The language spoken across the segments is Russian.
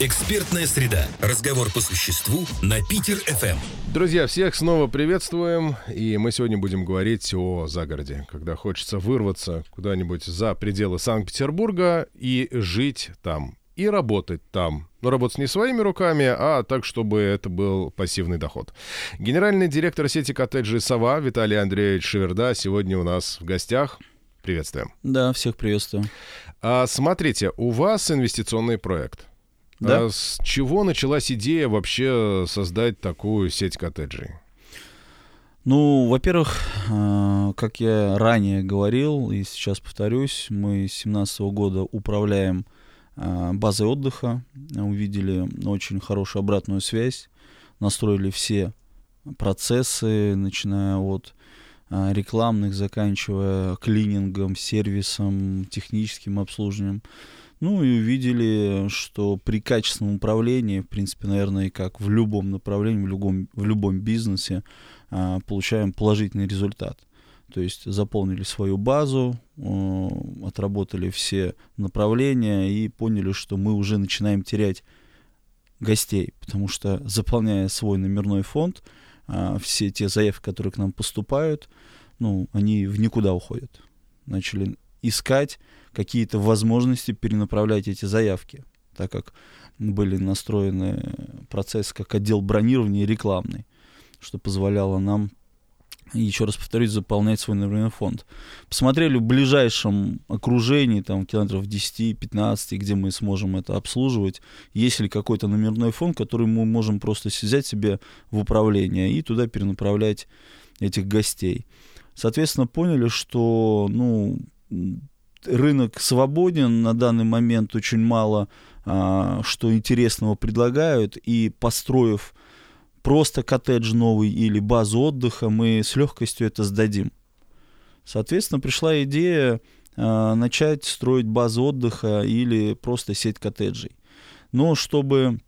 Экспертная среда. Разговор по существу на Питер ФМ. Друзья, всех снова приветствуем. И мы сегодня будем говорить о загороде, когда хочется вырваться куда-нибудь за пределы Санкт-Петербурга и жить там. И работать там. Но работать не своими руками, а так, чтобы это был пассивный доход. Генеральный директор сети коттеджей «Сова» Виталий Андреевич Шеверда сегодня у нас в гостях. Приветствуем. Да, всех приветствую. А, смотрите, у вас инвестиционный проект – да? А с чего началась идея вообще создать такую сеть коттеджей? Ну, во-первых, э, как я ранее говорил, и сейчас повторюсь, мы с 2017 года управляем э, базой отдыха, увидели очень хорошую обратную связь, настроили все процессы, начиная от э, рекламных, заканчивая клинингом, сервисом, техническим обслуживанием. Ну и увидели, что при качественном управлении, в принципе, наверное, как в любом направлении, в любом, в любом бизнесе, а, получаем положительный результат. То есть заполнили свою базу, отработали все направления и поняли, что мы уже начинаем терять гостей, потому что заполняя свой номерной фонд, э, все те заявки, которые к нам поступают, ну, они в никуда уходят. Начали искать какие-то возможности перенаправлять эти заявки, так как были настроены процессы как отдел бронирования и рекламный, что позволяло нам еще раз повторюсь, заполнять свой номерной фонд. Посмотрели в ближайшем окружении, там, километров 10-15, где мы сможем это обслуживать, есть ли какой-то номерной фонд, который мы можем просто взять себе в управление и туда перенаправлять этих гостей. Соответственно, поняли, что, ну, рынок свободен, на данный момент очень мало а, что интересного предлагают, и построив просто коттедж новый или базу отдыха, мы с легкостью это сдадим. Соответственно, пришла идея а, начать строить базу отдыха или просто сеть коттеджей. Но чтобы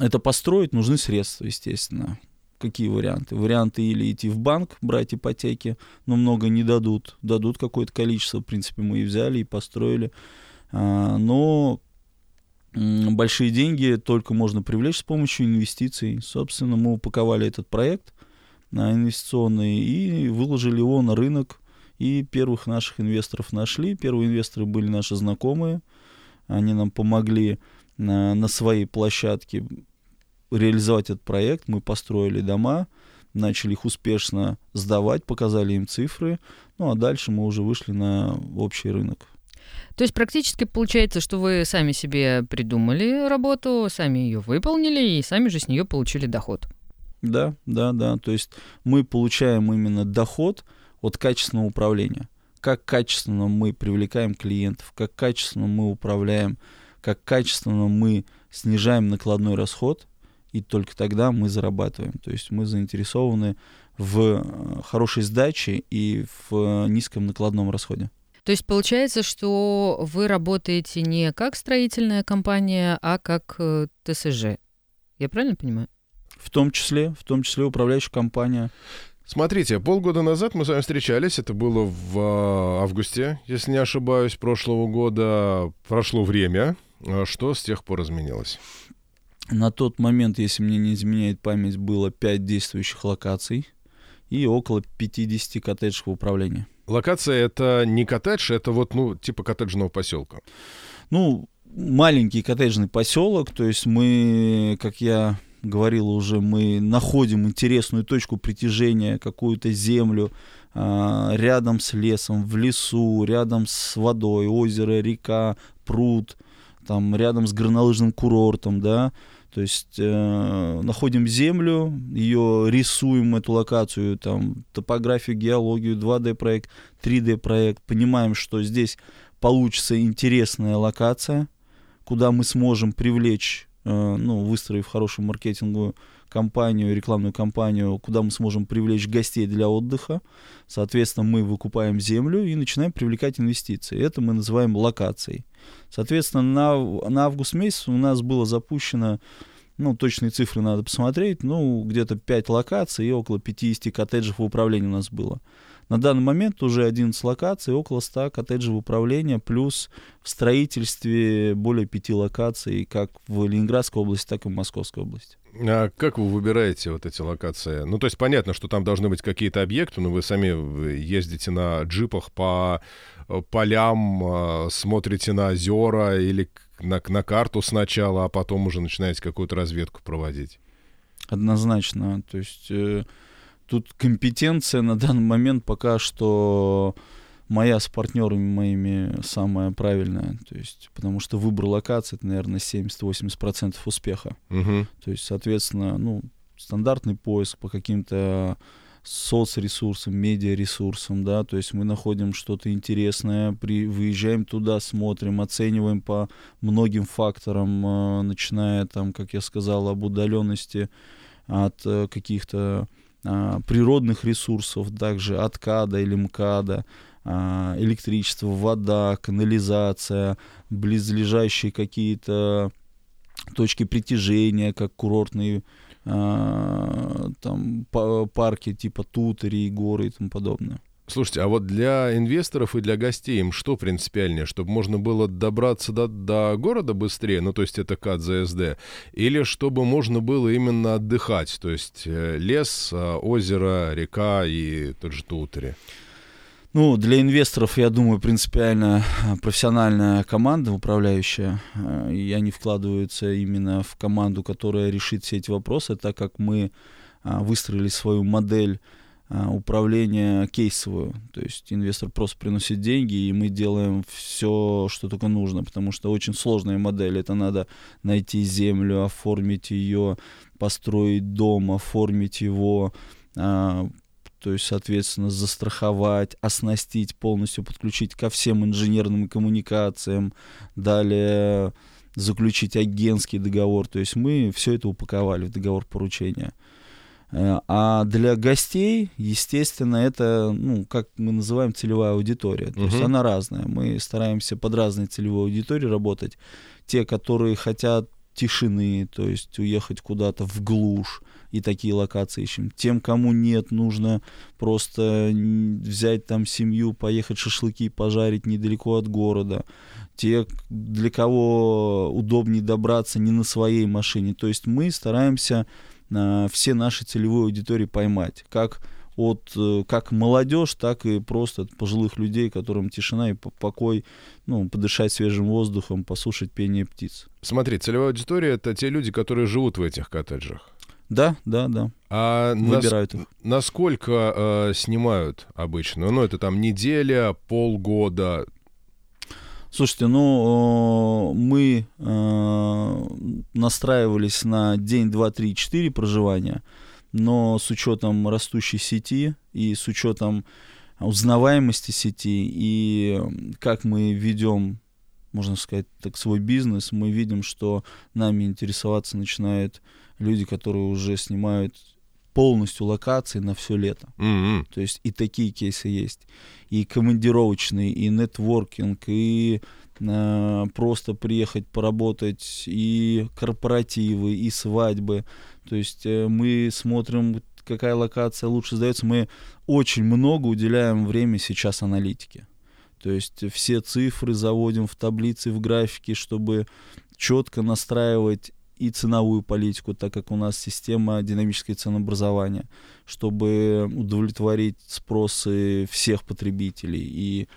это построить, нужны средства, естественно какие варианты? Варианты или идти в банк, брать ипотеки, но много не дадут. Дадут какое-то количество, в принципе, мы и взяли, и построили. А, но большие деньги только можно привлечь с помощью инвестиций. Собственно, мы упаковали этот проект на инвестиционный и выложили его на рынок. И первых наших инвесторов нашли. Первые инвесторы были наши знакомые. Они нам помогли на, на своей площадке реализовать этот проект. Мы построили дома, начали их успешно сдавать, показали им цифры. Ну а дальше мы уже вышли на общий рынок. То есть практически получается, что вы сами себе придумали работу, сами ее выполнили и сами же с нее получили доход. Да, да, да. То есть мы получаем именно доход от качественного управления. Как качественно мы привлекаем клиентов, как качественно мы управляем, как качественно мы снижаем накладной расход, и только тогда мы зарабатываем. То есть мы заинтересованы в э, хорошей сдаче и в низком накладном расходе. То есть получается, что вы работаете не как строительная компания, а как э, ТСЖ. Я правильно понимаю? В том числе, в том числе управляющая компания. Смотрите, полгода назад мы с вами встречались, это было в э, августе, если не ошибаюсь, прошлого года. Прошло время. Что с тех пор изменилось? На тот момент, если мне не изменяет память, было 5 действующих локаций и около 50 коттеджев в управлении. Локация это не коттедж, это вот, ну, типа коттеджного поселка. Ну, маленький коттеджный поселок, то есть мы, как я говорил уже, мы находим интересную точку притяжения, какую-то землю э, рядом с лесом, в лесу, рядом с водой, озеро, река, пруд, там рядом с горнолыжным курортом, да, то есть э, находим землю, ее рисуем, эту локацию, там, топографию, геологию, 2D-проект, 3D-проект, понимаем, что здесь получится интересная локация, куда мы сможем привлечь, э, ну, выстроив хорошую маркетинговую компанию, рекламную кампанию, куда мы сможем привлечь гостей для отдыха. Соответственно, мы выкупаем землю и начинаем привлекать инвестиции. Это мы называем локацией. Соответственно, на, на август месяц у нас было запущено, ну, точные цифры надо посмотреть, ну, где-то 5 локаций и около 50 коттеджев в управлении у нас было. На данный момент уже 11 локаций, около 100 коттеджей управления, плюс в строительстве более 5 локаций, как в Ленинградской области, так и в Московской области. А как вы выбираете вот эти локации? Ну, то есть понятно, что там должны быть какие-то объекты, но вы сами ездите на джипах по э, полям, а, смотрите на озера или на, на карту сначала, а потом уже начинаете какую-то разведку проводить. Однозначно. То есть э, тут компетенция на данный момент пока что моя с партнерами моими самая правильная. То есть, потому что выбор локации это, наверное, 70-80% успеха. Угу. То есть, соответственно, ну, стандартный поиск по каким-то соцресурсам, медиаресурсам, да, то есть мы находим что-то интересное, при, выезжаем туда, смотрим, оцениваем по многим факторам, э, начиная там, как я сказал, об удаленности от э, каких-то э, природных ресурсов, также от КАДа или МКАДа, а, электричество, вода, канализация, близлежащие какие-то точки притяжения, как курортные там парки типа Тутери, горы и тому подобное. Слушайте, а вот для инвесторов и для гостей им что принципиальнее? Чтобы можно было добраться до, до города быстрее, ну то есть это КАД ЗСД, или чтобы можно было именно отдыхать, то есть э, лес, а, озеро, река и тот же Тутери? Ну, для инвесторов, я думаю, принципиально э, профессиональная команда управляющая, э, и они вкладываются именно в команду, которая решит все эти вопросы, так как мы э, выстроили свою модель управления кейсовую. То есть инвестор просто приносит деньги, и мы делаем все, что только нужно, потому что очень сложная модель. Это надо найти землю, оформить ее, построить дом, оформить его, то есть, соответственно, застраховать, оснастить, полностью подключить ко всем инженерным коммуникациям, далее заключить агентский договор. То есть мы все это упаковали в договор поручения. Э, а для гостей, естественно, это, ну, как мы называем, целевая аудитория. То uh-huh. есть она разная. Мы стараемся под разной целевой аудиторией работать. Те, которые хотят тишины, то есть уехать куда-то в глушь, и такие локации ищем. Тем, кому нет, нужно просто взять там семью, поехать шашлыки пожарить недалеко от города. Те, для кого удобнее добраться не на своей машине. То есть мы стараемся э, все наши целевые аудитории поймать. Как от э, как молодежь, так и просто от пожилых людей, которым тишина и покой, ну, подышать свежим воздухом, послушать пение птиц. Смотри, целевая аудитория — это те люди, которые живут в этих коттеджах. Да, да, да. А Выбирают нас, их. насколько э, снимают обычно? Ну, это там неделя, полгода. Слушайте, ну, мы э, настраивались на день, два, три, четыре проживания, но с учетом растущей сети и с учетом узнаваемости сети и как мы ведем, можно сказать, так свой бизнес, мы видим, что нами интересоваться начинает люди, которые уже снимают полностью локации на все лето. Mm-hmm. То есть и такие кейсы есть. И командировочные, и нетворкинг, и э, просто приехать поработать, и корпоративы, и свадьбы. То есть э, мы смотрим, какая локация лучше сдается. Мы очень много уделяем время сейчас аналитике. То есть все цифры заводим в таблицы, в графики, чтобы четко настраивать и ценовую политику, так как у нас система динамического ценообразования, чтобы удовлетворить спросы всех потребителей. И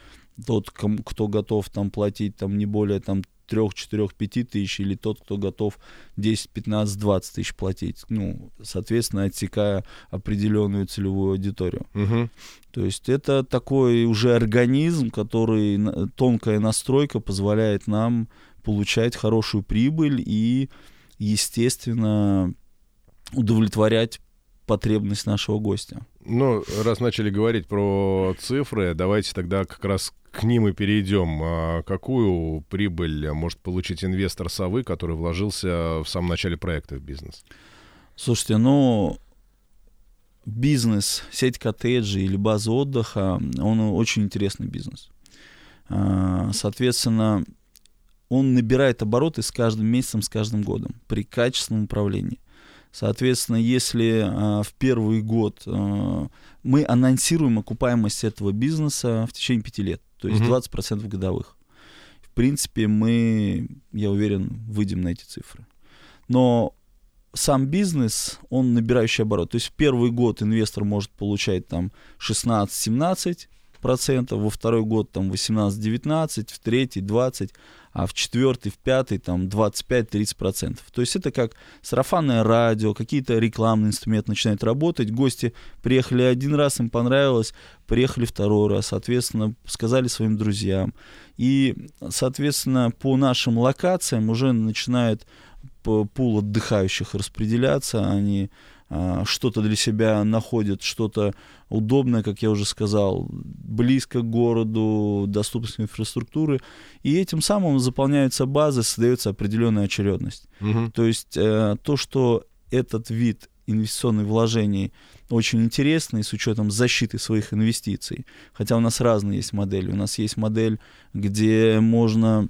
тот, кто готов там платить там не более там 3, 4, 5 тысяч, или тот, кто готов 10, 15, 20 тысяч платить. Ну, соответственно, отсекая определенную целевую аудиторию. Угу. То есть это такой уже организм, который, тонкая настройка позволяет нам получать хорошую прибыль и естественно, удовлетворять потребность нашего гостя. Ну, раз начали говорить про цифры, давайте тогда как раз к ним и перейдем. А какую прибыль может получить инвестор совы, который вложился в самом начале проекта в бизнес? Слушайте, ну, бизнес, сеть коттеджей или база отдыха, он очень интересный бизнес. А, соответственно, он набирает обороты с каждым месяцем, с каждым годом при качественном управлении. Соответственно, если а, в первый год а, мы анонсируем окупаемость этого бизнеса в течение пяти лет, то есть Мгм. 20% годовых. В принципе, мы, я уверен, выйдем на эти цифры. Но сам бизнес, он набирающий оборот. То есть в первый год инвестор может получать там 16-17 процентов, во второй год там 18-19, в третий 20, а в четвертый, в пятый там 25-30 процентов. То есть это как сарафанное радио, какие-то рекламные инструменты начинают работать, гости приехали один раз, им понравилось, приехали второй раз, соответственно, сказали своим друзьям. И, соответственно, по нашим локациям уже начинает пул отдыхающих распределяться, они а, что-то для себя находят, что-то удобное, как я уже сказал, близко к городу, доступность инфраструктуры, и этим самым заполняются базы, создается определенная очередность. Мгм. То есть э, то, что этот вид инвестиционных вложений очень интересный с учетом защиты своих инвестиций. Хотя у нас разные есть модели. У нас есть модель, где можно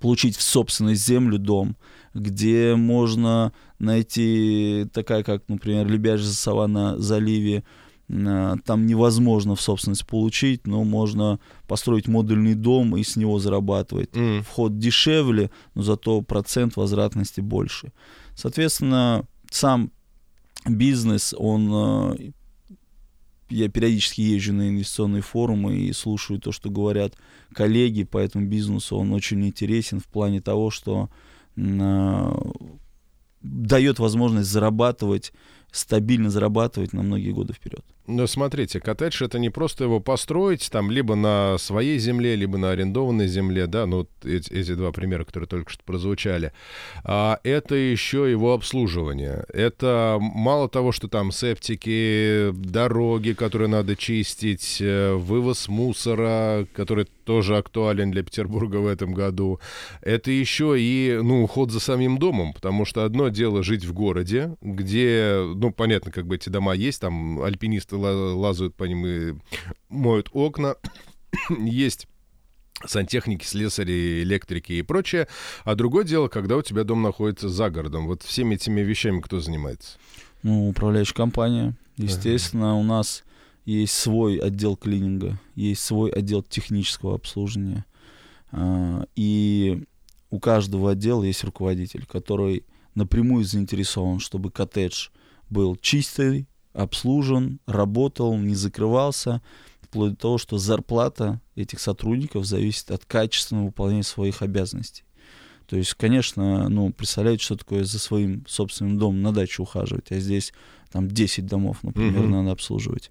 получить в собственность землю дом, где можно найти такая, как, например, Лебяжья сова на заливе, э, там невозможно в собственность получить, но можно построить модульный дом и с него зарабатывать М. вход дешевле, но зато процент возвратности больше. Соответственно, сам бизнес, он... э, Я периодически езжу на инвестиционные форумы и слушаю то, что говорят коллеги по этому бизнесу. Он очень интересен в плане того, что э, дает возможность зарабатывать, стабильно зарабатывать на многие годы вперед. Но смотрите, коттедж это не просто его построить там либо на своей земле, либо на арендованной земле, да, ну вот эти, эти два примера, которые только что прозвучали. А это еще его обслуживание. Это мало того, что там септики, дороги, которые надо чистить, э, вывоз мусора, который тоже актуален для Петербурга в этом году. Это еще и, ну, уход за самим домом, потому что одно дело жить в городе, где, ну, понятно, как бы эти дома есть, там альпинисты ла- лазают по ним и моют окна, есть сантехники, слесари, электрики и прочее. А другое дело, когда у тебя дом находится за городом. Вот всеми этими вещами кто занимается? Ну, управляющая компания. Естественно, у нас есть свой отдел клининга, есть свой отдел технического обслуживания. А, И у каждого отдела есть руководитель, который напрямую заинтересован, чтобы коттедж был чистый, обслужен, работал, не закрывался, вплоть до того, что зарплата этих сотрудников зависит от качественного выполнения своих обязанностей. То есть, конечно, ну, представляете, что такое за своим собственным домом на даче ухаживать, а здесь там 10 домов, например, Мгм. надо обслуживать.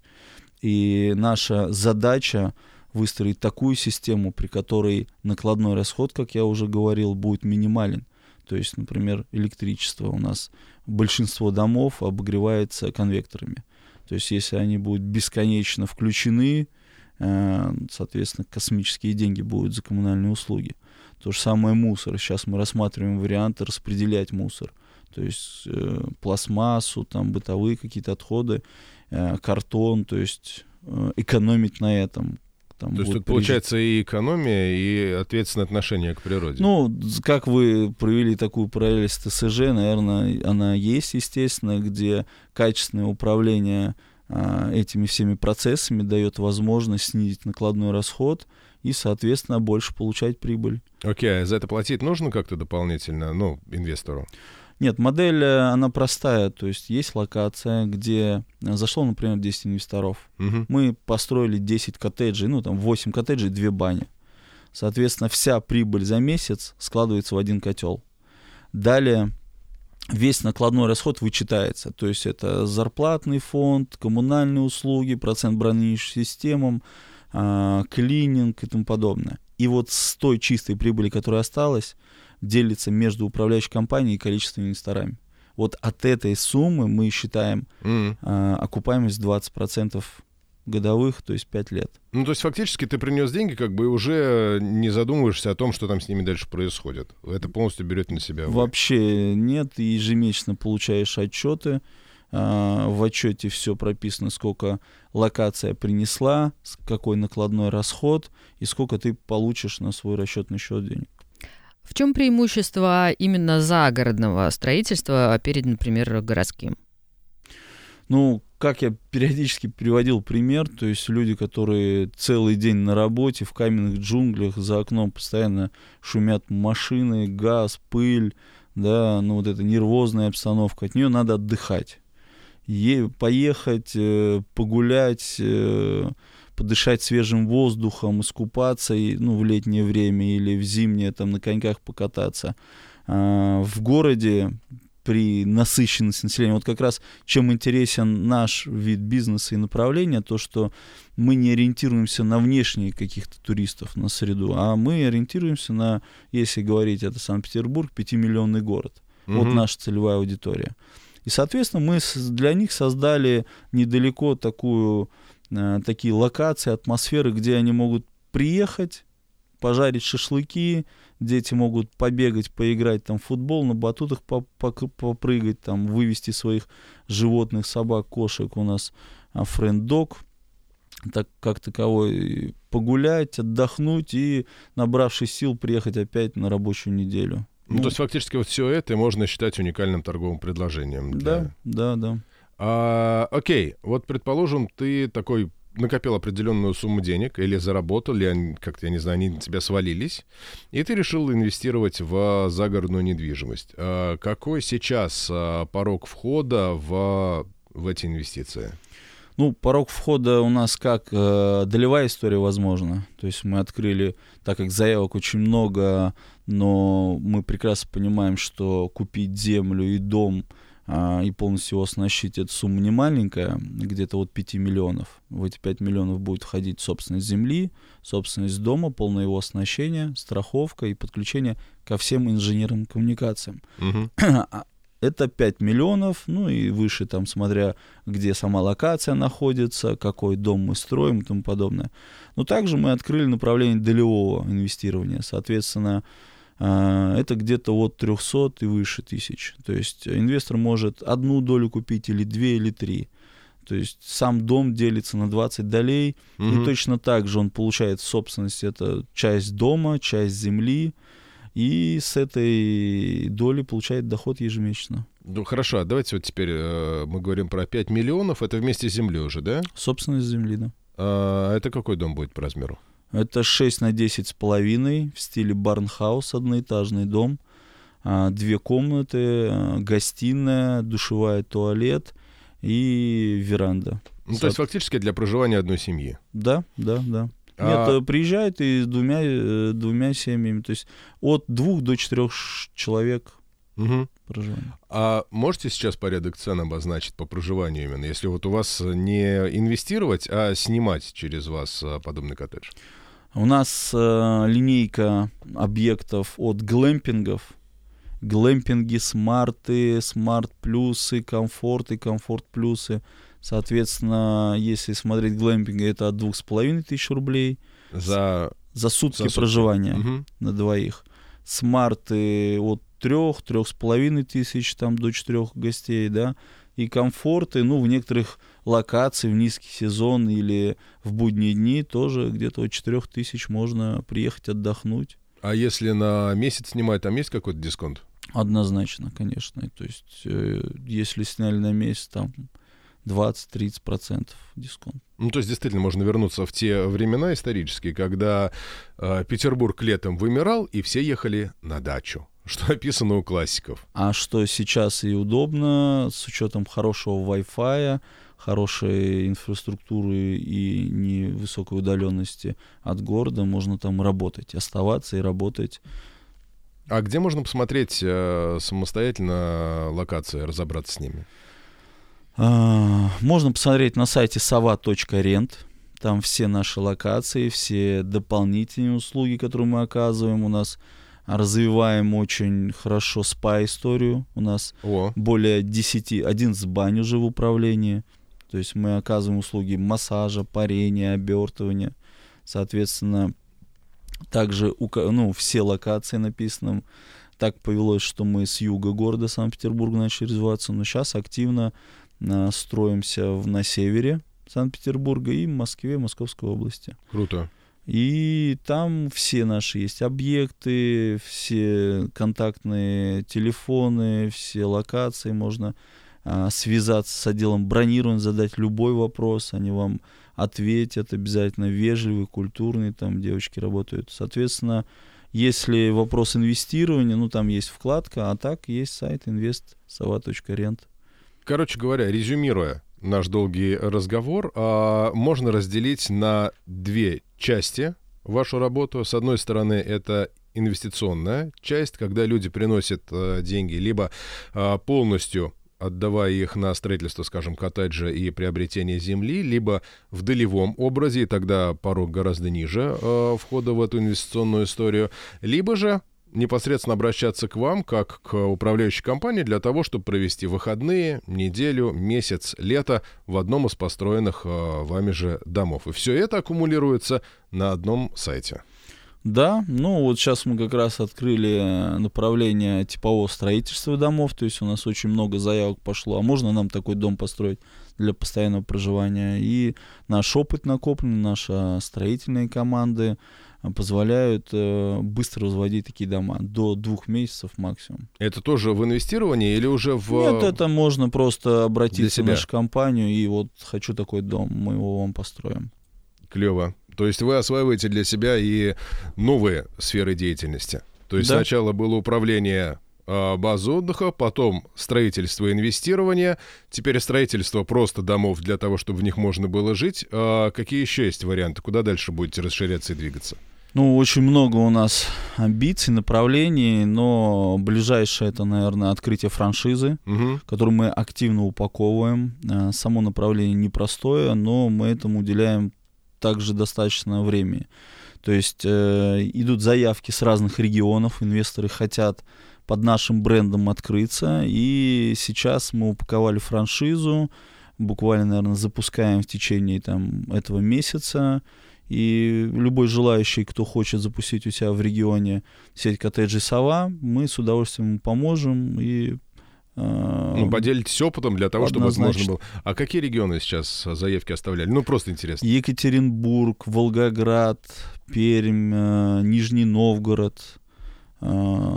И наша задача выстроить такую систему, при которой накладной расход, как я уже говорил, будет минимален. То есть, например, электричество у нас большинство домов обогревается конвекторами. То есть, если они будут бесконечно включены, э, соответственно, космические деньги будут за коммунальные услуги. То же самое мусор. Сейчас мы рассматриваем варианты распределять мусор. То есть э, пластмассу, там бытовые какие-то отходы, картон, то есть э, экономить на этом. Там То есть тут получается и экономия, и ответственное отношение к природе. ну, как вы провели такую параллель с ТСЖ, наверное, она есть, естественно, где качественное управление а, этими всеми процессами дает возможность снизить накладной расход и, соответственно, больше получать прибыль. Окей, а за это платить нужно как-то дополнительно, ну, инвестору? Нет, модель, э, она простая, то есть есть локация, где э, зашло, например, 10 инвесторов. Мгм. Мы построили 10 коттеджей, ну, там 8 коттеджей, 2 бани. Соответственно, вся прибыль за месяц складывается в один котел. Далее весь накладной расход вычитается. То есть это зарплатный фонд, коммунальные услуги, процент бронировщим системам, а, клининг и тому подобное. И вот с той чистой прибыли, которая осталась, делится между управляющей компанией и количеством инвесторами. Вот от этой суммы мы считаем М. а, окупаемость 20% годовых, то есть 5 лет. Ну, то есть фактически ты принес деньги, как бы и уже не задумываешься о том, что там с ними дальше происходит. Это полностью берет на себя. вы. Вообще нет, ты ежемесячно получаешь отчеты. а, В отчете все прописано, сколько локация принесла, какой накладной расход и сколько ты получишь на свой расчетный счет денег. В чем преимущество именно загородного строительства перед, например, городским? Ну, как я периодически приводил пример, то есть люди, которые целый день на работе в каменных джунглях, за окном постоянно шумят машины, газ, пыль, да, ну вот эта нервозная обстановка, от нее надо отдыхать. Е- поехать, э, погулять, э, подышать свежим воздухом, искупаться и, ну, в летнее время или в зимнее там на коньках покататься. А, в городе при насыщенности населения. Вот как раз чем интересен наш вид бизнеса и направления, то, что мы не ориентируемся на внешние каких-то туристов, на среду, а мы ориентируемся на, если говорить, это Санкт-Петербург, 5-миллионный город. Mm-hmm. Вот наша целевая аудитория. И, соответственно, мы для них создали недалеко такую Э, такие локации, атмосферы, где они могут приехать, пожарить шашлыки, дети могут побегать, поиграть там в футбол, на батутах попрыгать, там вывести своих животных, собак, кошек. У нас френд-дог, так как таковой, погулять, отдохнуть и, набравшись сил, приехать опять на рабочую неделю. Ну, ну то есть фактически вот все это можно считать уникальным торговым предложением. Для... Да, да, да. А, окей, вот предположим, ты такой накопил определенную сумму денег или заработал, или как-то, я не знаю, они на тебя свалились, и ты решил инвестировать в загородную недвижимость. А какой сейчас а, порог входа в, в эти инвестиции? Ну, порог входа у нас как э, долевая история, возможно. То есть мы открыли, так как заявок очень много, но мы прекрасно понимаем, что купить землю и дом – а, и полностью его оснащить, эта сумма не маленькая, где-то от 5 миллионов. В эти 5 миллионов будет входить собственность земли, собственность дома, полное его оснащение, страховка и подключение ко всем инженерным коммуникациям. Угу. Это 5 миллионов, ну и выше, там, смотря где сама локация находится, какой дом мы строим и тому подобное. Но также мы открыли направление долевого инвестирования. Соответственно, а, это где-то от 300 и выше тысяч. То есть инвестор может одну долю купить или две, или три. То есть сам дом делится на 20 долей, угу. и точно так же он получает собственность, это часть дома, часть земли, и с этой доли получает доход ежемесячно. Ну хорошо, а давайте вот теперь э, мы говорим про 5 миллионов, это вместе с землей уже, да? Собственность земли, да. А это какой дом будет по размеру? Это 6 на 10 с половиной в стиле барнхаус, одноэтажный дом. А, две комнаты, а, гостиная, душевая, туалет и веранда. Ну, то есть фактически для проживания одной семьи? Да, да, да. А... Нет, приезжают и с двумя, э, двумя семьями. То есть от двух до четырех человек угу. проживания. А можете сейчас порядок цен обозначить по проживанию именно, если вот у вас не инвестировать, а снимать через вас подобный коттедж? У нас э, линейка объектов от глэмпингов. Глэмпинги, смарты, смарт-плюсы, комфорты, комфорт-плюсы. Соответственно, если смотреть глэмпинги, это от двух с половиной тысяч рублей. За, за сутки за сутки. проживания угу. на двоих. Смарты от трех, трех с половиной тысяч там до четырех гостей, да и комфорты, ну, в некоторых локациях в низкий сезон или в будние дни тоже где-то от 4 тысяч можно приехать отдохнуть. А если на месяц снимать, там есть какой-то дисконт? Однозначно, конечно. То есть, э, если сняли на месяц, там 20-30% дисконт. Ну, то есть, действительно, можно вернуться в те времена исторические, когда э, Петербург летом вымирал, и все ехали на дачу что описано у классиков. А что сейчас и удобно, с учетом хорошего Wi-Fi, хорошей инфраструктуры и невысокой удаленности от города, можно там работать, оставаться и работать. А где можно посмотреть э, самостоятельно локации, разобраться с ними? А, можно посмотреть на сайте сова.рент. Там все наши локации, все дополнительные услуги, которые мы оказываем. У нас развиваем очень хорошо спа-историю. У нас О. более 10, 11 бань уже в управлении. То есть мы оказываем услуги массажа, парения, обертывания. Соответственно, также ну, все локации написаны. Так повелось, что мы с юга города Санкт-Петербурга начали развиваться, но сейчас активно а, строимся в, на севере Санкт-Петербурга и в Москве, Московской области. Круто. И там все наши есть объекты, все контактные телефоны, все локации. Можно связаться с отделом бронирования, задать любой вопрос. Они вам ответят обязательно вежливые, культурные. Там девочки работают. Соответственно, если вопрос инвестирования, ну там есть вкладка, а так есть сайт investsova.rent. Короче говоря, резюмируя, наш долгий разговор, а, можно разделить на две части вашу работу. С одной стороны, это инвестиционная часть, когда люди приносят а, деньги либо а, полностью отдавая их на строительство, скажем, коттеджа и приобретение земли, либо в долевом образе, и тогда порог гораздо ниже э, входа в эту инвестиционную историю, либо же непосредственно обращаться к вам, как к управляющей компании, для того, чтобы провести выходные, неделю, месяц, лето в одном из построенных э, вами же домов. И все это аккумулируется на одном сайте. Да, ну вот сейчас мы как раз открыли направление типового строительства домов, то есть у нас очень много заявок пошло, а можно нам такой дом построить для постоянного проживания. И наш опыт накопленный, наши строительные команды, позволяют э, быстро возводить такие дома до двух месяцев максимум. Это тоже в инвестировании или уже в... Нет, это можно просто обратиться в нашу компанию и вот хочу такой дом, мы его вам построим. Клево. То есть вы осваиваете для себя и новые сферы деятельности. То есть да. сначала было управление а, баз отдыха, потом строительство и инвестирование, теперь строительство просто домов для того, чтобы в них можно было жить. А какие еще есть варианты? Куда дальше будете расширяться и двигаться? Ну, очень много у нас амбиций, направлений, но ближайшее это, наверное, открытие франшизы, угу. которую мы активно упаковываем. Э, само направление непростое, но мы этому уделяем также достаточно времени. То есть э, идут заявки с разных регионов, инвесторы хотят под нашим брендом открыться, и сейчас мы упаковали франшизу, буквально, наверное, запускаем в течение там, этого месяца, и любой желающий, кто хочет запустить у себя в регионе сеть коттеджей «Сова», мы с удовольствием поможем и ну, поделитесь опытом для того, чтобы возможно было. А какие регионы сейчас заявки оставляли? Ну, просто интересно. Екатеринбург, Волгоград, Пермь, э, Нижний Новгород,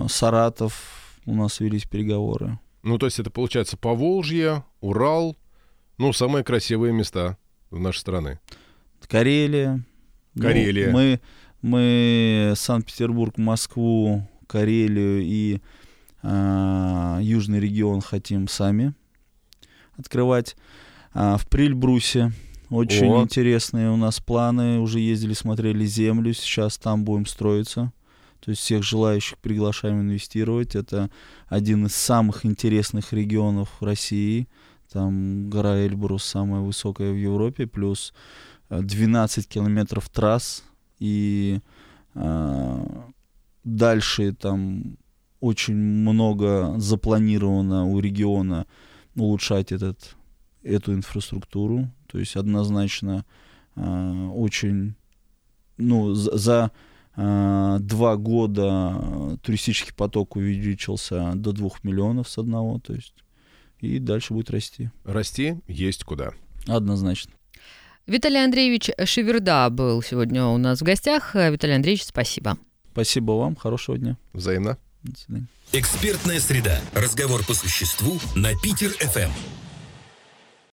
Саратов. У нас велись переговоры. Ну, то есть это получается Поволжье, Урал, ну, самые красивые места в нашей страны. Карелия, ну, Карелия. Ну, мы, мы Санкт-Петербург, Москву, Карелию и Южный регион хотим сами открывать. А, в Прильбрусе очень О. интересные у нас планы. Уже ездили, смотрели землю. Сейчас там будем строиться. То есть всех желающих приглашаем инвестировать. Это один из самых интересных регионов России. Там гора Эльбрус самая высокая в Европе. Плюс 12 километров трасс, и э, дальше там очень много запланировано у региона улучшать этот, эту инфраструктуру. То есть однозначно э, очень, ну, за, за э, два года туристический поток увеличился до двух миллионов с одного, то есть и дальше будет расти. Расти есть куда. Однозначно. Виталий Андреевич Шеверда был сегодня у нас в гостях. Виталий Андреевич, спасибо. Спасибо вам. Хорошего дня. Взаимно. До свидания. Экспертная среда. Разговор по существу на Питер-ФМ.